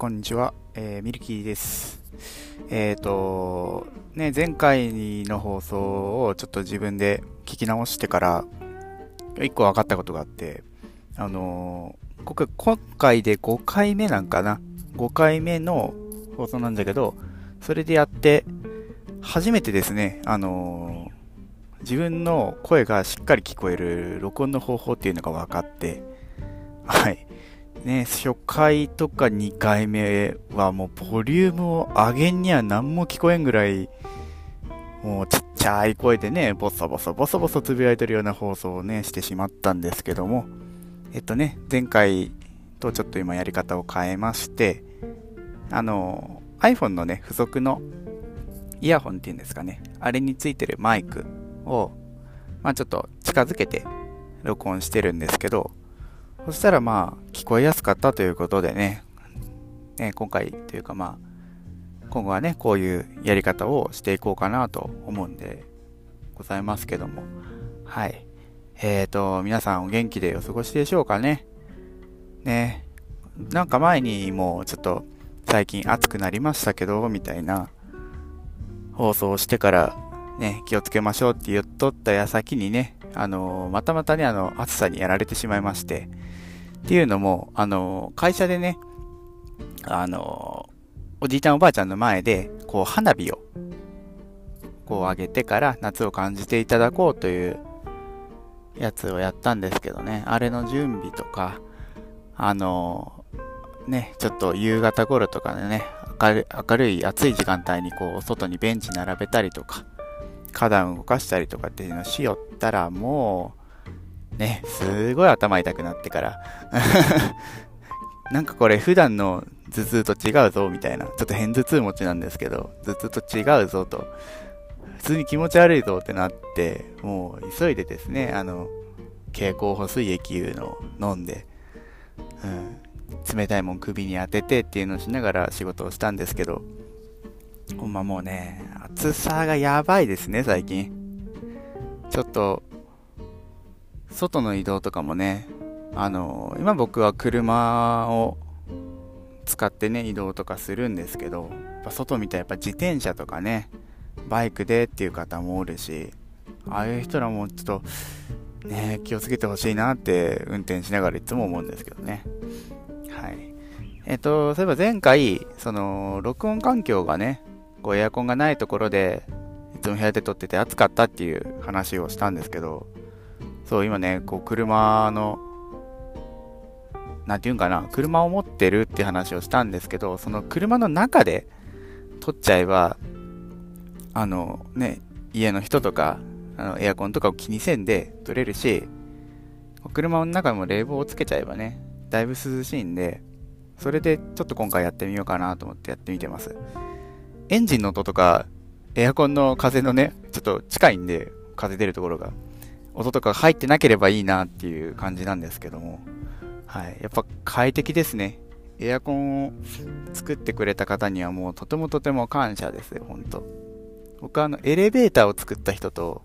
こんにちは、えー、ミルキーです。えっ、ー、と、ね、前回の放送をちょっと自分で聞き直してから、一個分かったことがあって、あのー、今回で5回目なんかな ?5 回目の放送なんだけど、それでやって、初めてですね、あのー、自分の声がしっかり聞こえる録音の方法っていうのが分かって、はい。ね、初回とか2回目はもうボリュームを上げんには何も聞こえんぐらい、もうちっちゃい声でね、ボソボソボソボソつぶやいてるような放送をね、してしまったんですけども、えっとね、前回とちょっと今やり方を変えまして、あの、iPhone のね、付属のイヤホンっていうんですかね、あれについてるマイクを、まあちょっと近づけて録音してるんですけど、そしたらまあ、聞こえやすかったということでね、ね今回というかまあ、今後はね、こういうやり方をしていこうかなと思うんでございますけども、はい。えーと、皆さんお元気でお過ごしでしょうかね。ね。なんか前にもうちょっと最近暑くなりましたけど、みたいな放送してからね、気をつけましょうって言っとった矢先にね、あのー、またまたね、あの、暑さにやられてしまいまして、っていうのも、あの、会社でね、あの、おじいちゃんおばあちゃんの前で、こう、花火を、こう上げてから夏を感じていただこうというやつをやったんですけどね、あれの準備とか、あの、ね、ちょっと夕方頃とかでね、明る明るい暑い時間帯にこう、外にベンチ並べたりとか、花壇動かしたりとかっていうのをしよったらもう、ね、すごい頭痛くなってから。なんかこれ普段の頭痛と違うぞみたいな、ちょっと変頭痛持ちなんですけど、頭痛と違うぞと、普通に気持ち悪いぞってなって、もう急いでですね、あの、蛍光補水液いうのを飲んで、うん、冷たいもん首に当ててっていうのをしながら仕事をしたんですけど、ほんまもうね、暑さがやばいですね、最近。ちょっと、外の移動とかもね、あの、今僕は車を使ってね、移動とかするんですけど、やっぱ外見たらやっぱ自転車とかね、バイクでっていう方もおるし、ああいう人らもちょっと、ね、気をつけてほしいなって運転しながらいつも思うんですけどね。はい。えっと、そういえば前回、その、録音環境がね、こうエアコンがないところで、いつも部屋で撮ってて暑かったっていう話をしたんですけど、そう、今ね、こう、車の、なんていうんかな、車を持ってるって話をしたんですけど、その車の中で撮っちゃえば、あのね、家の人とか、あのエアコンとかを気にせんで撮れるし、車の中も冷房をつけちゃえばね、だいぶ涼しいんで、それでちょっと今回やってみようかなと思ってやってみてます。エンジンの音とか、エアコンの風のね、ちょっと近いんで、風出るところが。音とか入ってなければいいなっていう感じなんですけども、はい。やっぱ快適ですね。エアコンを作ってくれた方にはもうとてもとても感謝ですよ、ほんと。僕はあの、エレベーターを作った人と、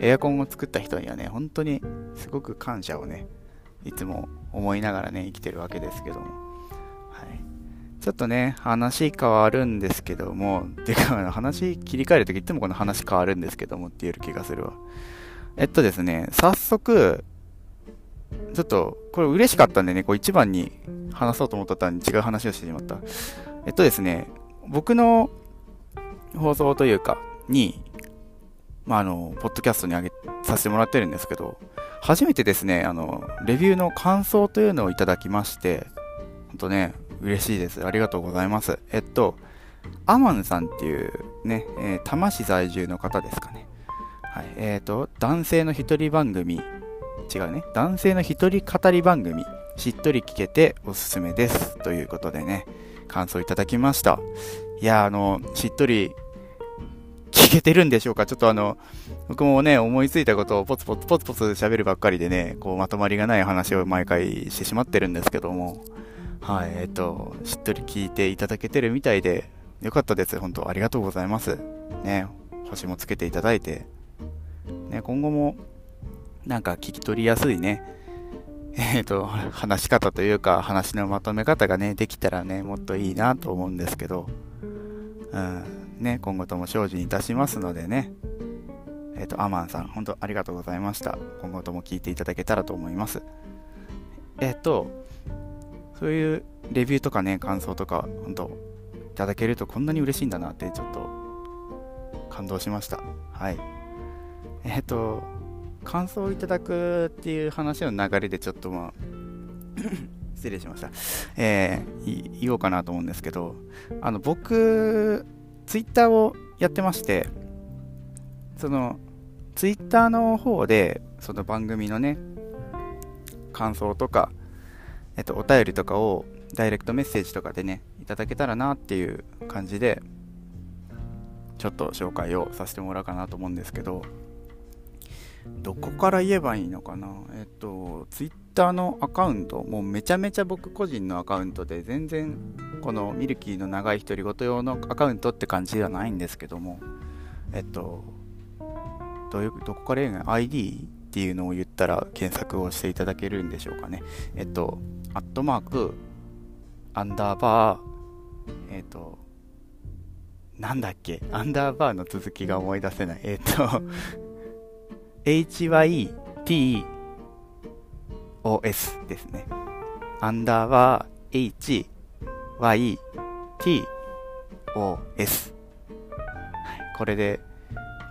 エアコンを作った人にはね、本当にすごく感謝をね、いつも思いながらね、生きてるわけですけども。はい。ちょっとね、話変わるんですけども、てか、話切り替えるときいつもこの話変わるんですけどもって言える気がするわ。えっとですね、早速、ちょっと、これ嬉しかったんでね、こう一番に話そうと思ったのに違う話をしてしまった。えっとですね、僕の放送というか、に、まあ、あの、ポッドキャストにあげさせてもらってるんですけど、初めてですね、あの、レビューの感想というのをいただきまして、ほんとね、嬉しいです。ありがとうございます。えっと、アマンさんっていうね、えー、多摩市在住の方ですかね。はい、えっ、ー、と、男性の一人番組、違うね、男性の一人語り番組、しっとり聞けておすすめです。ということでね、感想いただきました。いや、あの、しっとり聞けてるんでしょうか？ちょっとあの、僕もね、思いついたことをポツポツポツポツ喋るばっかりでね、こうまとまりがない話を毎回してしまってるんですけども、はい、えっ、と、しっとり聞いていただけてるみたいで、よかったです。本当ありがとうございます。ね、星もつけていただいて、ね、今後もなんか聞き取りやすいね、えっ、と、話し方というか、話のまとめ方がね、できたらね、もっといいなと思うんですけど、うん、ね、今後とも精進いたしますのでね、えっ、と、アマンさん、本当ありがとうございました。今後とも聞いていただけたらと思います。えっ、と、そういうレビューとかね、感想とか、本当いただけるとこんなに嬉しいんだなって、ちょっと、感動しました。はい。えっ、と、感想をいただくっていう話の流れでちょっとまあ 失礼しました。えー、言おうかなと思うんですけど、あの、僕、ツイッターをやってまして、その、ツイッターの方で、その番組のね、感想とか、えっと、お便りとかをダイレクトメッセージとかでね、いただけたらなっていう感じで、ちょっと紹介をさせてもらおうかなと思うんですけど、どこから言えばいいのかな？えっと、ツイッターのアカウント、もうめちゃめちゃ僕個人のアカウントで、全然このミルキーの長い独り言用のアカウントって感じではないんですけども、えっと、どういう、どこから言えば ID っていうのを言ったら検索をしていただけるんでしょうかね。えっと、アットマーク、アンダーバー、えっと、なんだっけアンダーバーの続きが思い出せない。えっと、hytos ですね。アンダーバー hytos。これで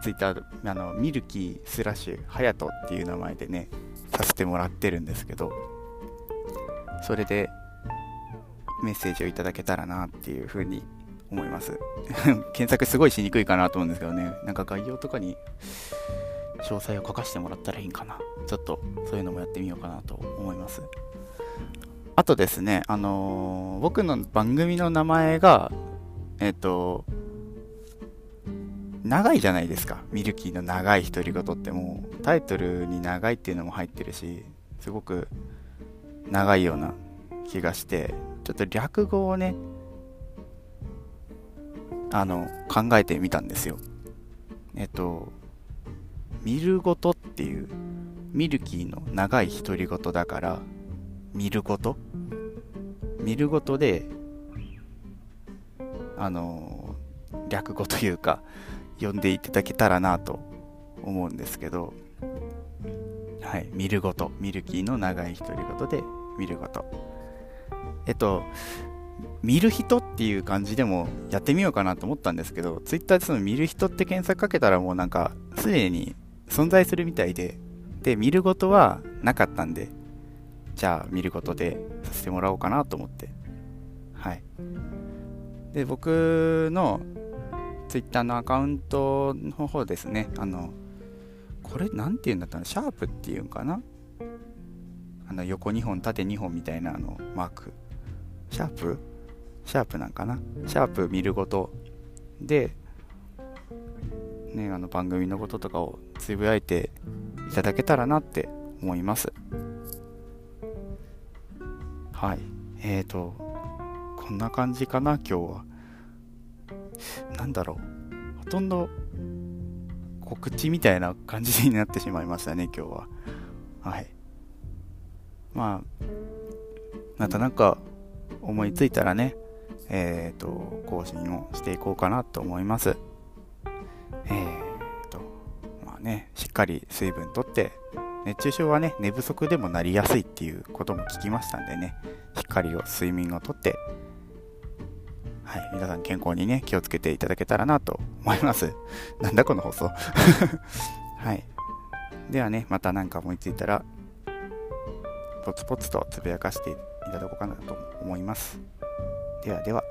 ツイッターあのミルキースラッシュハヤトっていう名前でねさせてもらってるんですけどそれでメッセージをいただけたらなっていうふうに思います。検索すごいしにくいかなと思うんですけどね。なんか概要とかに詳細を書かせてもらったらいいんかな。ちょっとそういうのもやってみようかなと思います。あとですねあのー、僕の番組の名前がえっ、ー、と長いじゃないですか。ミルキーの長い独り言ってもうタイトルに長いっていうのも入ってるし、すごく長いような気がして、ちょっと略語をね、あの、考えてみたんですよ。えっと、ミルごとっていう、ミルキーの長い独り言だから、ミルごと？ミルごとで、あの、略語というか、呼んでいただけたらなと思うんですけど、はい、見るごと、ミルキーの長い独り言で見るごと。えっと、見る人っていう感じでもやってみようかなと思ったんですけど、ツイッターでその見る人って検索かけたらもうなんか、すでに存在するみたいで、で、見ることはなかったんで、じゃあ見ることでさせてもらおうかなと思って。はい。で、僕のツイッターのアカウントの方ですね、あの、これなんて言うんだったの？シャープっていうんかな？あの横2本縦2本みたいなあのマーク。シャープ？シャープなんかな？シャープ見るごとで、ね、あの番組のこととかをつぶやいていただけたらなって思います。はい。えーと、こんな感じかな、今日は。なんだろう、ほとんど告知みたいな感じになってしまいましたね、今日は。はい。まあ、またなんか思いついたらね、えっ、ー、と、更新をしていこうかなと思います。えっ、ー、と、まあね、しっかり水分とって、熱中症はね、寝不足でもなりやすいっていうことも聞きましたんでね、しっかりを睡眠をとって、はい、皆さん健康にね、気をつけていただけたらなと思います。なんだこの放送。はい。ではね、また何か思いついたら、ポツポツとつぶやかしていただこうかなと思います。ではでは。